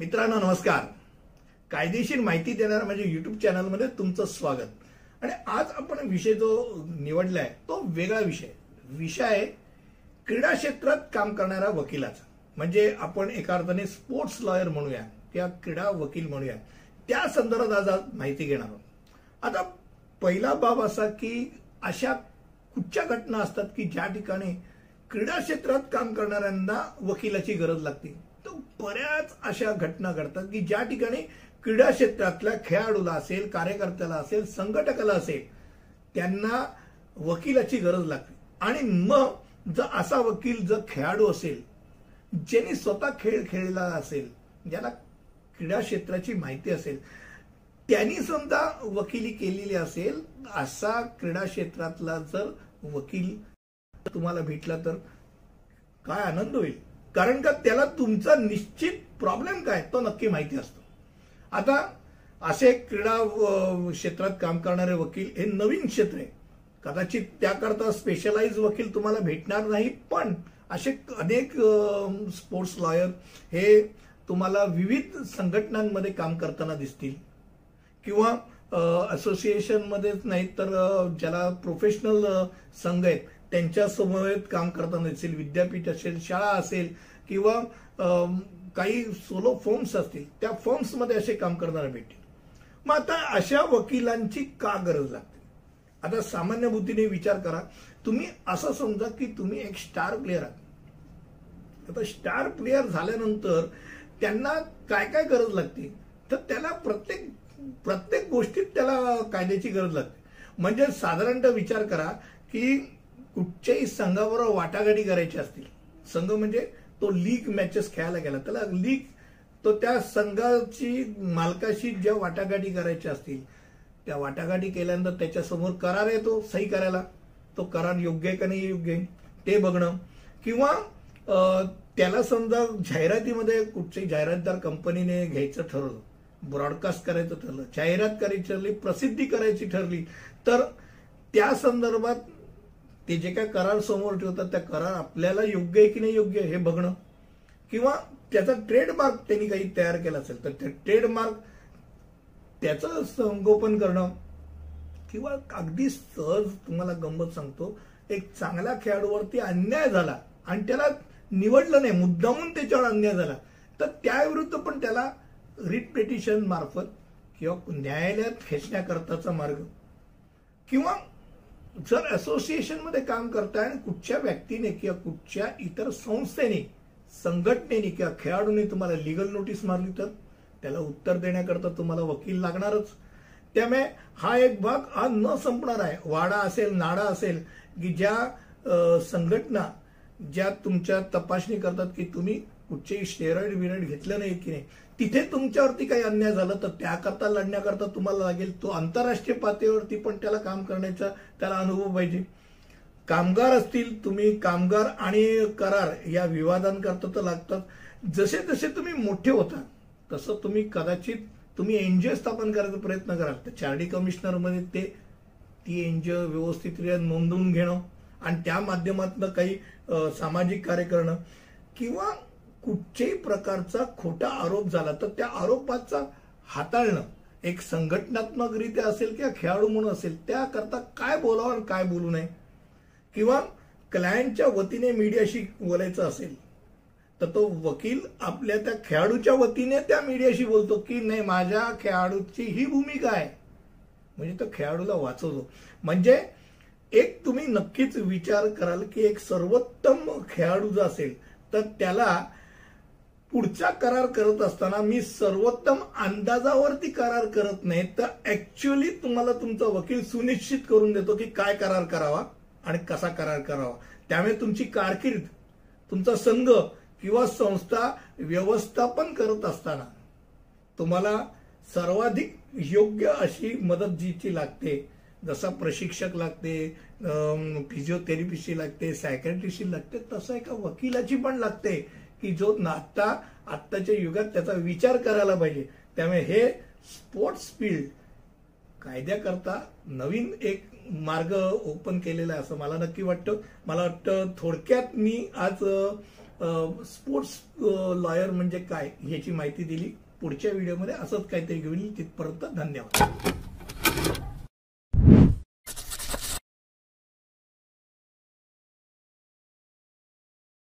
मित्रांनो नमस्कार. कायदेशीर माहिती देणाऱ्या माझ्या युट्यूब चॅनलमध्ये तुमचं स्वागत. आणि आज आपण विषय जो निवडलाय तो वेगळा विषय. विषय आहे क्रीडा क्षेत्रात काम करणाऱ्या वकिलाचा. म्हणजे आपण एका अर्थाने स्पोर्ट्स लॉयर म्हणूया किंवा क्रीडा वकील म्हणूया. त्या संदर्भात आज आज माहिती घेणार आहोत. आता पहिला बाब असा की अशा कुठच्या घटना असतात की ज्या ठिकाणी क्रीडा क्षेत्रात काम करणाऱ्यांना वकिलाची गरज लागते? तर बऱ्याच अशा घटना घडतात की ज्या ठिकाणी क्रीडा क्षेत्रातल्या खेळाडूला असेल कार्यकर्त्याला असेल संघटकाला असेल त्यांना वकिलाची गरज लागते. आणि मग जर असा वकील जर खेळाडू असेल ज्यांनी स्वतः खेळ खेळलेला असेल ज्याला क्रीडा क्षेत्राची माहिती असेल त्यांनी समजा वकिली केलेली असेल असा क्रीडा क्षेत्रातला जर वकील तुम्हाला भेटला तर काय आनंद होईल? कारण का त्याला तुमचा निश्चित प्रॉब्लेम काय? तो नक्की माहिती असतो. आता असे क्रीडा क्षेत्रात काम करणारे वकील हे नवीन क्षेत्र आहे. कदाचित त्याकरता स्पेशलाइज वकील तुम्हाला भेटणार नाही पण असे अनेक स्पोर्ट्स लॉयर हे तुम्हाला विविध संघटनांमध्ये काम करताना दिसतील. किंवा असोसिएशनमध्येच नाही तर ज्याला प्रोफेशनल संघ आहेत त्यांच्या समवेत काम करताना दिसेल विद्यापीठ असेल शाळा असेल किंवा काही सोलो फॉर्म्स असतील त्या फॉर्म्समध्ये असे काम करणारे भेटतील. मग आता अशा वकिलांची का गरज लागते? आता सामान्य बुद्धीने विचार करा. तुम्ही असं समजा की तुम्ही एक स्टार प्लेअर आहात. आता स्टार प्लेअर झाल्यानंतर त्यांना काय काय गरज लागते? तर त्याला प्रत्येक प्रत्येक गोष्टीत त्याला कायद्याची गरज लागते. म्हणजे साधारणतः विचार करा की कुठच्याही संघाबरोबर वाटाघाटी करायची असतील. संघ म्हणजे तो लीग मॅचेस खेळायला गेला. त्याला लीग तो त्या संघाची मालकाशी ज्या वाटाघाटी करायच्या असतील त्या वाटाघाटी केल्यानंतर त्याच्यासमोर करार येतो सही करायला. तो करार योग्य आहे का नाही योग्य आहे ते बघणं. किंवा त्याला समजा जाहिरातीमध्ये कुठच्याही जाहिरातदार कंपनीने घ्यायचं ठरवलं ब्रॉडकास्ट करायचं ठरलं जाहिरात करायची ठरली प्रसिद्धी करायची ठरली तर त्या संदर्भात ते जे काय करार समोर ठेवतात त्या करार आपल्याला योग्य आहे की नाही योग्य हे बघणं. किंवा त्याचा ट्रेडमार्क त्यांनी काही तयार केला असेल तर ते ट्रेडमार्क त्याचं संगोपन करणं किंवा अगदी सहज तुम्हाला गंमत सांगतो एक चांगल्या खेळाडूवरती अन्याय झाला आणि त्याला निवडलं नाही मुद्दामून त्याच्यावर अन्याय झाला तर त्याविरुद्ध पण त्याला रिट पिटिशन मार्फत किंवा न्यायालयात खेचण्याकरताचा मार्ग. किंवा जर असोसिएशनमध्ये काम करताय आणि कुठच्या व्यक्तीने किंवा कुठच्या इतर संस्थेने संघटनेने किंवा खेळाडूने तुम्हाला लिगल नोटीस मारली तर त्याला उत्तर देण्याकरता तुम्हाला वकील लागणारच. त्यामुळे हा एक भाग हा न संपणार आहे. वाडा असेल नाडा असेल की ज्या संघटना ज्या तुमच्या तपासणी करतात की तुम्ही कुठचेही स्टेरॉइड बिरॉइड घेतलं नाही की नाही? तिथे तुमच्यावरती काही अन्याय झाला तर त्याकरता लढण्याकरता तुम्हाला लागेल. तो आंतरराष्ट्रीय पातळीवरती पण त्याला काम करण्याचा त्याला अनुभव पाहिजे. कामगार असतील तुम्ही कामगार आणि करार या विवादांकरता तर लागतात. जसे जसे तुम्ही मोठे होता तसं तुम्ही कदाचित तुम्ही एनजीओ स्थापन करायचा प्रयत्न कराल. तर चार्डी कमिशनरमध्ये ते ती एनजीओ व्यवस्थितरित्या नोंदवून घेणं आणि त्या माध्यमातून काही सामाजिक कार्य करणं किंवा कुठच्याही प्रकारचा खोटा आरोप झाला तर त्या आरोपाचा हाताळणं एक संघटनात्मकरित्या असेल किंवा खेळाडू म्हणून असेल त्याकरता काय बोलावं आणि काय बोलू नये? किंवा क्लायंटच्या वतीने मीडियाशी बोलायचं असेल तर तो वकील आपल्या त्या खेळाडूच्या वतीने त्या मीडियाशी बोलतो की नाही माझ्या खेळाडूची ही भूमिका आहे. म्हणजे तो खेळाडूला वाचवतो. म्हणजे एक तुम्ही नक्कीच विचार कराल की एक सर्वोत्तम खेळाडू जो असेल तर त्याला पुढचा करार करत असताना मी सर्वोत्तम अंदाजावरती करार करत नाही तर ऍक्च्युअली तुम्हाला तुमचा वकील सुनिश्चित करून देतो की काय करार करावा आणि कसा करार करावा. त्यामुळे तुमची कारकीर्द तुमचा संघ किंवा संस्था व्यवस्थापन करत असताना तुम्हाला सर्वाधिक योग्य अशी मदत जीची लागते जसा प्रशिक्षक लागते फिजिओथेरपिस्टची लागते सायकॅट्रिस्टची लागते तसं एका वकिलाची पण लागते. की जो नाता आत्ताच्या युगात त्याचा विचार करायला पाहिजे. त्यामुळे हे स्पोर्ट्स फील्ड कायद्याकरता नवीन एक मार्ग ओपन केलेला आहे असं मला नक्की वाटतं. मला वाटतं थोडक्यात मी आज स्पोर्ट्स लॉयर म्हणजे काय ह्याची माहिती दिली. पुढच्या व्हिडिओमध्ये असंच काहीतरी घेऊन येईल. तिथपर्यंत धन्यवाद.